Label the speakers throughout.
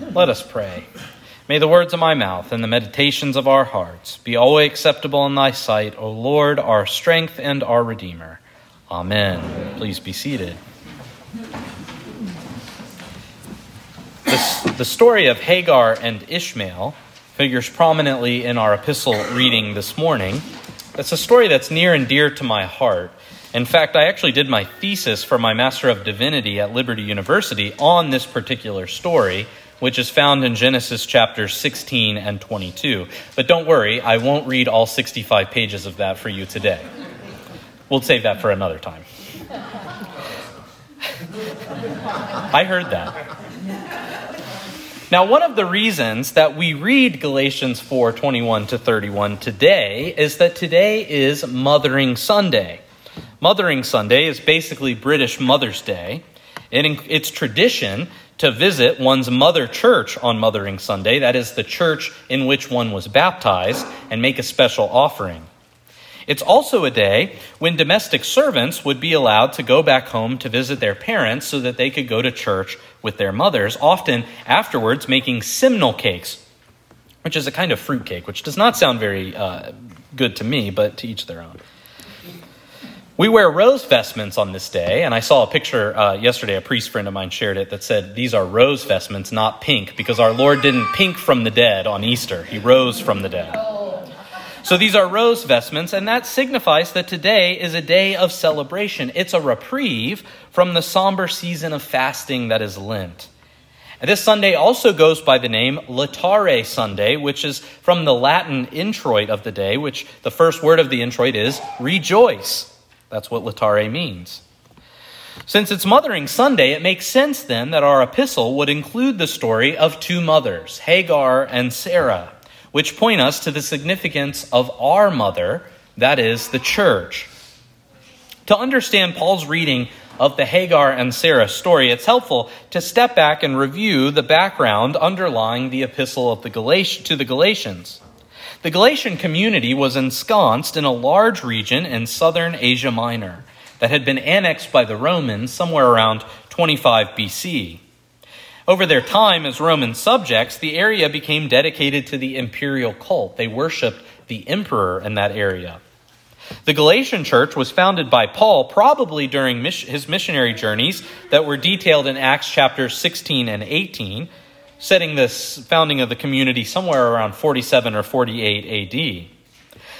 Speaker 1: Let us pray. May the words of my mouth and the meditations of our hearts be always acceptable in thy sight, O Lord, our strength and our Redeemer. Amen. Please be seated. The, the story of Hagar and Ishmael figures prominently in our epistle reading this morning. It's a story that's near and dear to my heart. In fact, I actually did my thesis for my Master of Divinity at Liberty University on this particular story, which is found in Genesis chapters 16 and 22. But don't worry, I won't read all 65 pages of that for you today. We'll save that for another time. I heard that. Now, one of the reasons that we read Galatians 4 21 to 31 today is that today is Mothering Sunday. Mothering Sunday is basically British Mother's Day. it's tradition to visit one's mother church on Mothering Sunday, that is, the church in which one was baptized, and make a special offering. It's also a day when domestic servants would be allowed to go back home to visit their parents so that they could go to church with their mothers, often afterwards making simnel cakes, which is a kind of fruit cake, which does not sound very uh, good to me, but to each their own. We wear rose vestments on this day, and I saw a picture uh, yesterday, a priest friend of mine shared it, that said, These are rose vestments, not pink, because our Lord didn't pink from the dead on Easter. He rose from the dead. So these are rose vestments, and that signifies that today is a day of celebration. It's a reprieve from the somber season of fasting that is Lent. And this Sunday also goes by the name Laetare Sunday, which is from the Latin introit of the day, which the first word of the introit is rejoice. That's what Laetare means. Since it's Mothering Sunday, it makes sense then that our epistle would include the story of two mothers, Hagar and Sarah which point us to the significance of our mother, that is, the church. To understand Paul's reading of the Hagar and Sarah story, it's helpful to step back and review the background underlying the epistle of the Galat- to the Galatians. The Galatian community was ensconced in a large region in southern Asia Minor that had been annexed by the Romans somewhere around 25 BC. Over their time as Roman subjects, the area became dedicated to the imperial cult. They worshiped the emperor in that area. The Galatian church was founded by Paul probably during his missionary journeys that were detailed in Acts chapters 16 and 18, setting this founding of the community somewhere around 47 or 48 AD.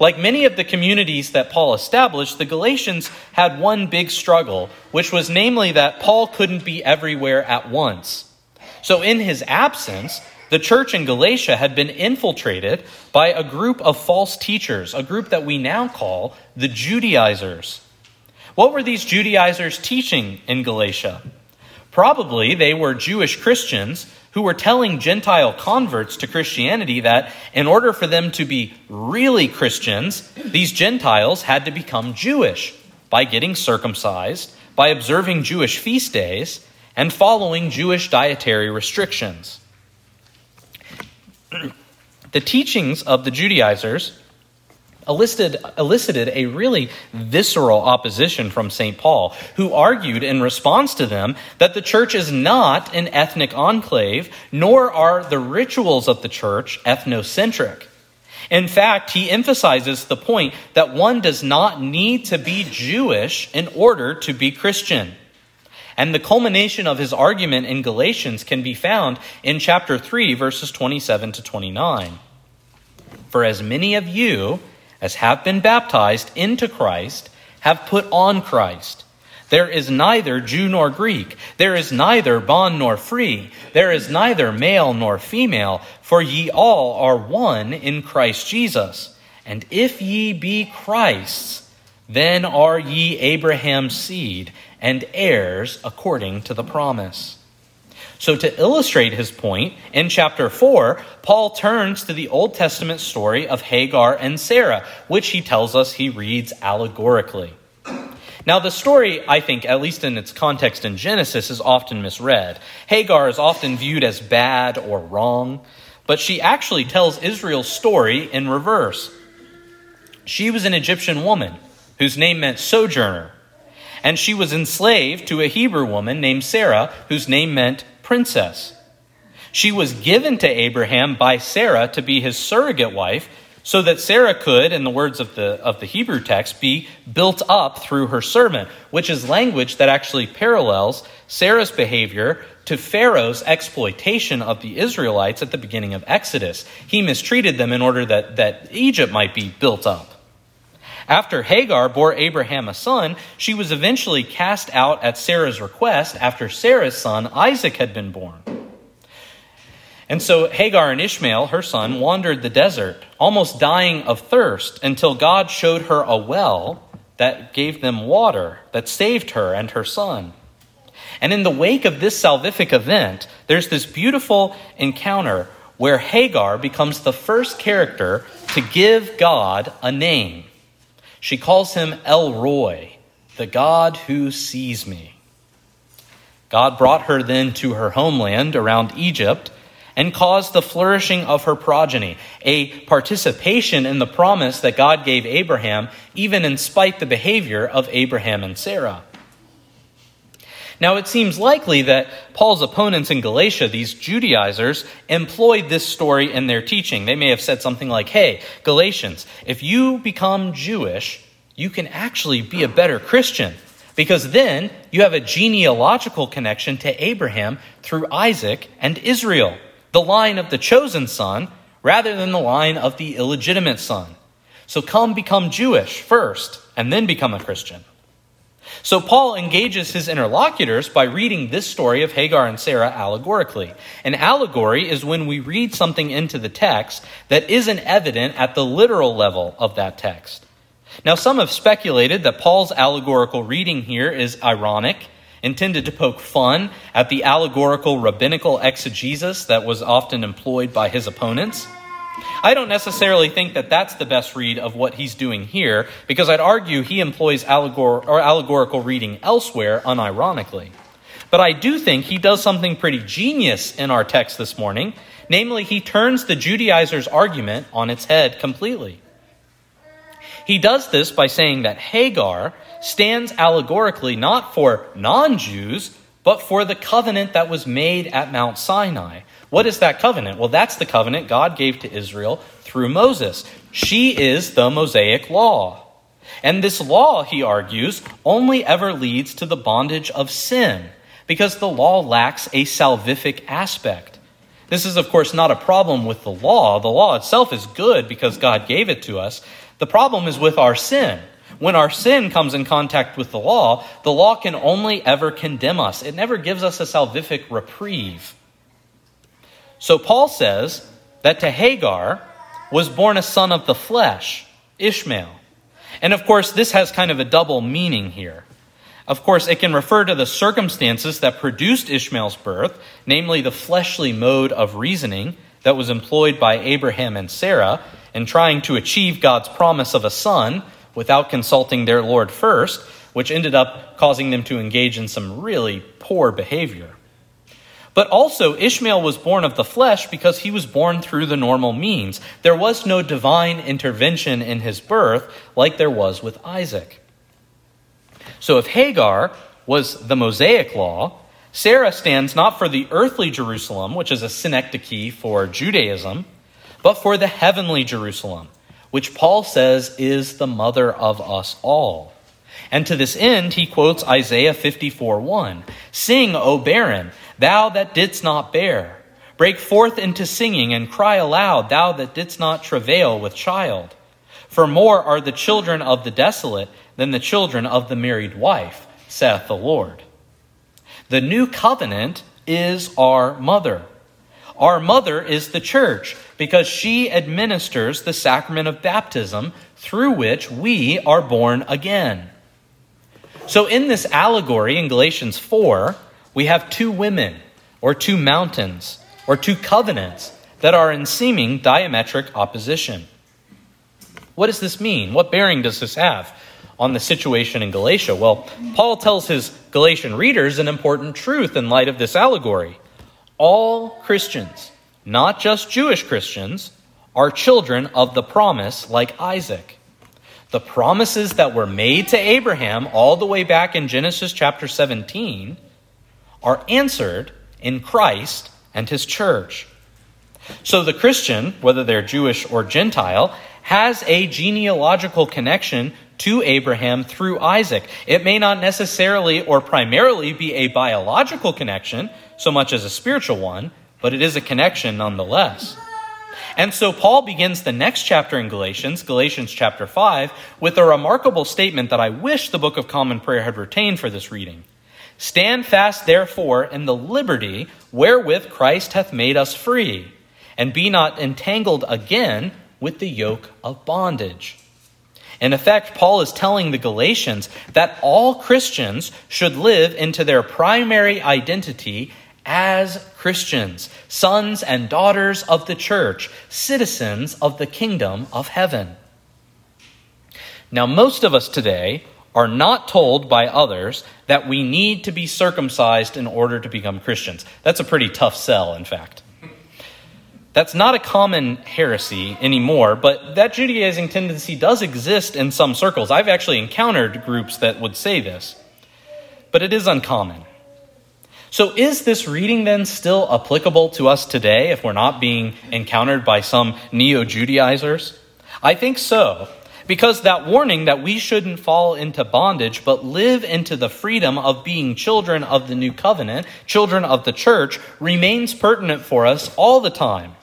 Speaker 1: Like many of the communities that Paul established, the Galatians had one big struggle, which was namely that Paul couldn't be everywhere at once. So, in his absence, the church in Galatia had been infiltrated by a group of false teachers, a group that we now call the Judaizers. What were these Judaizers teaching in Galatia? Probably they were Jewish Christians who were telling Gentile converts to Christianity that in order for them to be really Christians, these Gentiles had to become Jewish by getting circumcised, by observing Jewish feast days, and following Jewish dietary restrictions. the teachings of the Judaizers elicited, elicited a really visceral opposition from St. Paul, who argued in response to them that the church is not an ethnic enclave, nor are the rituals of the church ethnocentric. In fact, he emphasizes the point that one does not need to be Jewish in order to be Christian. And the culmination of his argument in Galatians can be found in chapter 3, verses 27 to 29. For as many of you as have been baptized into Christ have put on Christ. There is neither Jew nor Greek. There is neither bond nor free. There is neither male nor female, for ye all are one in Christ Jesus. And if ye be Christ's, then are ye Abraham's seed and heirs according to the promise. So, to illustrate his point, in chapter 4, Paul turns to the Old Testament story of Hagar and Sarah, which he tells us he reads allegorically. Now, the story, I think, at least in its context in Genesis, is often misread. Hagar is often viewed as bad or wrong, but she actually tells Israel's story in reverse. She was an Egyptian woman whose name meant sojourner and she was enslaved to a Hebrew woman named Sarah, whose name meant princess. She was given to Abraham by Sarah to be his surrogate wife, so that Sarah could, in the words of the, of the Hebrew text, be built up through her servant, which is language that actually parallels Sarah's behavior to Pharaoh's exploitation of the Israelites at the beginning of Exodus. He mistreated them in order that, that Egypt might be built up. After Hagar bore Abraham a son, she was eventually cast out at Sarah's request after Sarah's son Isaac had been born. And so Hagar and Ishmael, her son, wandered the desert, almost dying of thirst, until God showed her a well that gave them water, that saved her and her son. And in the wake of this salvific event, there's this beautiful encounter where Hagar becomes the first character to give God a name. She calls him El Roi, the God who sees me. God brought her then to her homeland around Egypt and caused the flourishing of her progeny, a participation in the promise that God gave Abraham, even in spite the behavior of Abraham and Sarah. Now, it seems likely that Paul's opponents in Galatia, these Judaizers, employed this story in their teaching. They may have said something like, hey, Galatians, if you become Jewish, you can actually be a better Christian because then you have a genealogical connection to Abraham through Isaac and Israel, the line of the chosen son rather than the line of the illegitimate son. So come become Jewish first and then become a Christian. So Paul engages his interlocutors by reading this story of Hagar and Sarah allegorically. An allegory is when we read something into the text that isn't evident at the literal level of that text. Now, some have speculated that Paul's allegorical reading here is ironic, intended to poke fun at the allegorical rabbinical exegesis that was often employed by his opponents. I don't necessarily think that that's the best read of what he's doing here, because I'd argue he employs allegor- or allegorical reading elsewhere unironically. But I do think he does something pretty genius in our text this morning, namely, he turns the Judaizers' argument on its head completely. He does this by saying that Hagar stands allegorically not for non Jews, but for the covenant that was made at Mount Sinai, what is that covenant? Well, that's the covenant God gave to Israel through Moses. She is the Mosaic law. And this law, he argues, only ever leads to the bondage of sin because the law lacks a salvific aspect. This is, of course, not a problem with the law. The law itself is good because God gave it to us. The problem is with our sin. When our sin comes in contact with the law, the law can only ever condemn us. It never gives us a salvific reprieve. So Paul says that to Hagar was born a son of the flesh, Ishmael. And of course, this has kind of a double meaning here. Of course, it can refer to the circumstances that produced Ishmael's birth, namely the fleshly mode of reasoning that was employed by Abraham and Sarah in trying to achieve God's promise of a son without consulting their Lord first, which ended up causing them to engage in some really poor behavior. But also, Ishmael was born of the flesh because he was born through the normal means. There was no divine intervention in his birth like there was with Isaac. So, if Hagar was the Mosaic law, Sarah stands not for the earthly Jerusalem, which is a synecdoche for Judaism, but for the heavenly Jerusalem, which Paul says is the mother of us all. And to this end, he quotes Isaiah 54 1. Sing, O barren, thou that didst not bear. Break forth into singing and cry aloud, thou that didst not travail with child. For more are the children of the desolate than the children of the married wife, saith the Lord. The new covenant is our mother. Our mother is the church because she administers the sacrament of baptism through which we are born again. So, in this allegory in Galatians 4, we have two women, or two mountains, or two covenants that are in seeming diametric opposition. What does this mean? What bearing does this have on the situation in Galatia? Well, Paul tells his Galatian readers an important truth in light of this allegory. All Christians, not just Jewish Christians, are children of the promise like Isaac. The promises that were made to Abraham all the way back in Genesis chapter 17 are answered in Christ and his church. So the Christian, whether they're Jewish or Gentile, has a genealogical connection to Abraham through Isaac. It may not necessarily or primarily be a biological connection so much as a spiritual one, but it is a connection nonetheless. And so Paul begins the next chapter in Galatians, Galatians chapter 5, with a remarkable statement that I wish the Book of Common Prayer had retained for this reading. Stand fast, therefore, in the liberty wherewith Christ hath made us free, and be not entangled again with the yoke of bondage. In effect, Paul is telling the Galatians that all Christians should live into their primary identity as Christians, sons and daughters of the church, citizens of the kingdom of heaven. Now, most of us today are not told by others that we need to be circumcised in order to become Christians. That's a pretty tough sell, in fact. That's not a common heresy anymore, but that Judaizing tendency does exist in some circles. I've actually encountered groups that would say this, but it is uncommon. So, is this reading then still applicable to us today if we're not being encountered by some neo Judaizers? I think so, because that warning that we shouldn't fall into bondage but live into the freedom of being children of the new covenant, children of the church, remains pertinent for us all the time.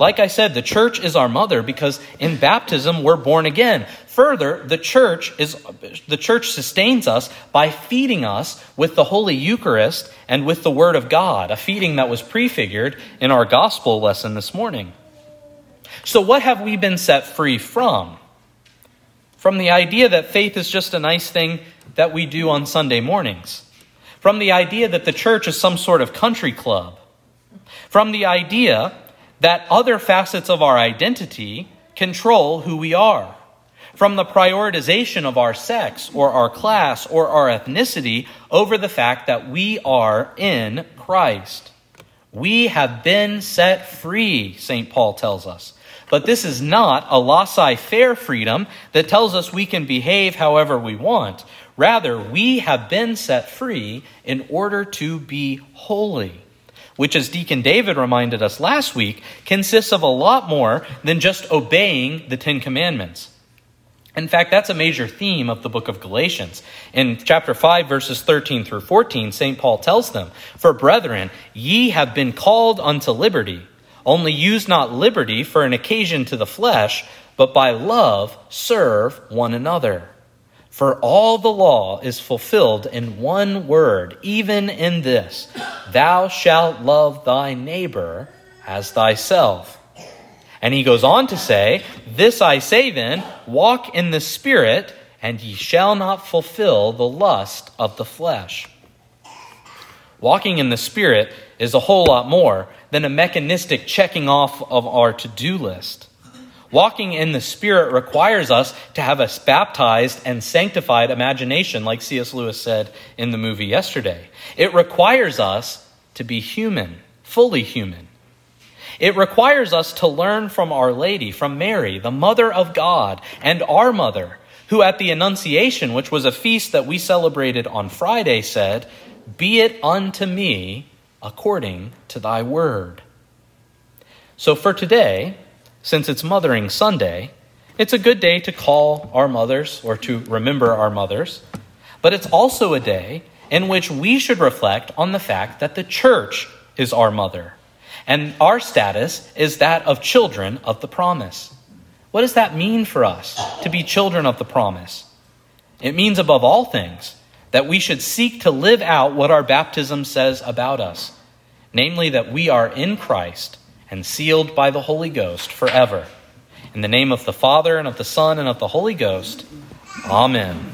Speaker 1: Like I said, the church is our mother because in baptism we're born again. Further, the church is the church sustains us by feeding us with the Holy Eucharist and with the Word of God, a feeding that was prefigured in our gospel lesson this morning. So what have we been set free from? From the idea that faith is just a nice thing that we do on Sunday mornings. From the idea that the church is some sort of country club. From the idea that other facets of our identity control who we are. From the prioritization of our sex or our class or our ethnicity over the fact that we are in Christ. We have been set free, St. Paul tells us. But this is not a laissez faire freedom that tells us we can behave however we want. Rather, we have been set free in order to be holy which, as Deacon David reminded us last week, consists of a lot more than just obeying the Ten Commandments. In fact, that's a major theme of the book of Galatians. In chapter 5, verses 13 through 14, St. Paul tells them, For brethren, ye have been called unto liberty. Only use not liberty for an occasion to the flesh, but by love serve one another. For all the law is fulfilled in one word, even in this Thou shalt love thy neighbor as thyself. And he goes on to say, This I say then, walk in the Spirit, and ye shall not fulfill the lust of the flesh. Walking in the Spirit is a whole lot more than a mechanistic checking off of our to do list. Walking in the Spirit requires us to have a baptized and sanctified imagination, like C.S. Lewis said in the movie yesterday. It requires us to be human, fully human. It requires us to learn from Our Lady, from Mary, the Mother of God, and our Mother, who at the Annunciation, which was a feast that we celebrated on Friday, said, Be it unto me according to thy word. So for today, since it's Mothering Sunday, it's a good day to call our mothers or to remember our mothers, but it's also a day in which we should reflect on the fact that the church is our mother, and our status is that of children of the promise. What does that mean for us to be children of the promise? It means, above all things, that we should seek to live out what our baptism says about us, namely, that we are in Christ and sealed by the Holy Ghost forever. In the name of the Father, and of the Son, and of the Holy Ghost, Amen.